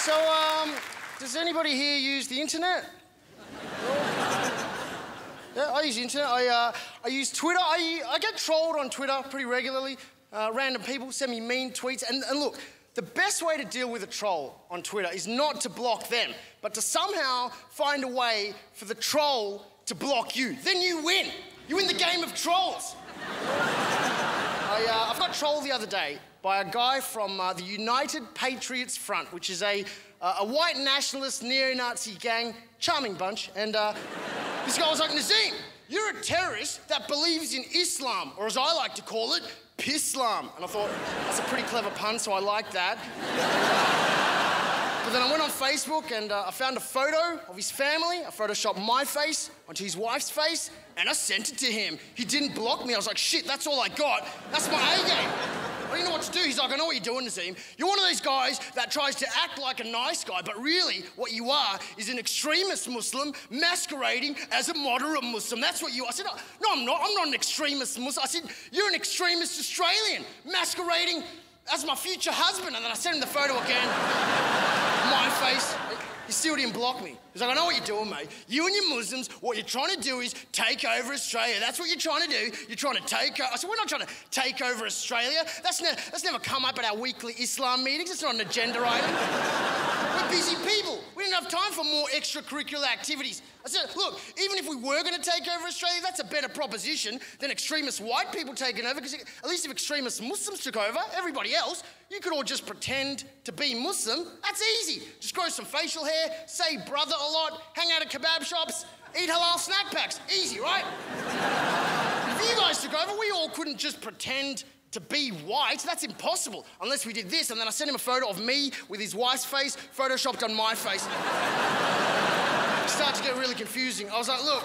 So, um, does anybody here use the internet? yeah, I use the internet. I, uh, I use Twitter. I, I get trolled on Twitter pretty regularly. Uh, random people send me mean tweets. And, and look, the best way to deal with a troll on Twitter is not to block them, but to somehow find a way for the troll to block you. Then you win. You win the game of trolls. I, uh, I've got trolled the other day by a guy from uh, the United Patriots Front, which is a, uh, a white nationalist neo-Nazi gang, charming bunch. And uh, this guy was like, Nazeem, you're a terrorist that believes in Islam, or as I like to call it, Pisslam. And I thought, that's a pretty clever pun, so I like that. but then I went on Facebook and uh, I found a photo of his family. I photoshopped my face onto his wife's face, and I sent it to him. He didn't block me. I was like, shit, that's all I got. That's my A game. I don't know what to do. He's like, I know what you're doing, Nazeem. You're one of these guys that tries to act like a nice guy, but really what you are is an extremist Muslim masquerading as a moderate Muslim. That's what you are. I said, no, I'm not. I'm not an extremist Muslim. I said, you're an extremist Australian masquerading as my future husband. And then I sent him the photo again. my face. He still didn't block me. He's like, I know what you're doing, mate. You and your Muslims, what you're trying to do is take over Australia. That's what you're trying to do. You're trying to take over. I said, we're not trying to take over Australia. That's, ne- that's never come up at our weekly Islam meetings. It's not an agenda item. we're busy people. We didn't have time for more extracurricular activities. I said, look, even if we were going to take over Australia, that's a better proposition than extremist white people taking over, because at least if extremist Muslims took over, everybody else, you could all just pretend to be Muslim. That's easy. Just grow some facial hair, say brother a lot, hang out at kebab shops, eat halal snack packs. Easy, right? if you guys took over, we all couldn't just pretend to be white. That's impossible unless we did this. And then I sent him a photo of me with his wife's face photoshopped on my face It started to get really confusing. I was like, look,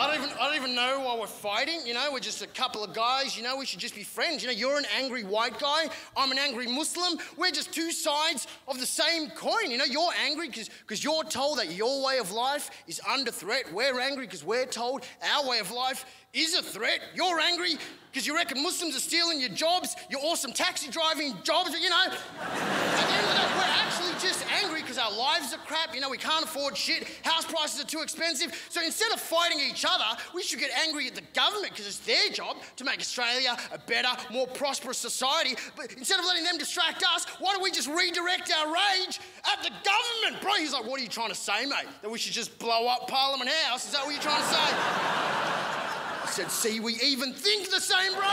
I don't even I don't even know why we're fighting. You know, we're just a couple of guys. You know, we should just be friends. You know, you're an angry white guy. I'm an angry Muslim. We're just two sides of the same coin. You know, you're angry because because you're told that your way of life is under threat. We're angry because we're told our way of life is a threat. You're angry because you reckon Muslims are stealing your jobs, your awesome taxi driving jobs, you know. At the end of the day, we're actually just angry because our lives are crap, you know, we can't afford shit, house prices are too expensive. So instead of fighting each other, we should get angry at the government because it's their job to make Australia a better, more prosperous society. But instead of letting them distract us, why don't we just redirect our rage at the government? Bro, he's like, what are you trying to say, mate? That we should just blow up Parliament House? Is that what you're trying to say? I said, see, we even think the same, bro.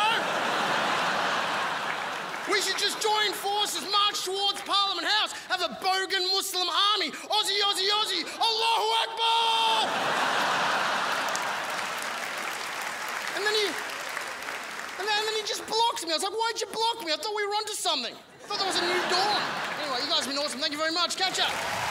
We should just join forces, march towards Parliament House, have a bogan Muslim army. Aussie, Aussie, Aussie, Allahu Akbar! and then he, and then, and then he just blocks me. I was like, why'd you block me? I thought we were onto something. I thought there was a new dawn. Anyway, you guys have been awesome. Thank you very much. Catch up.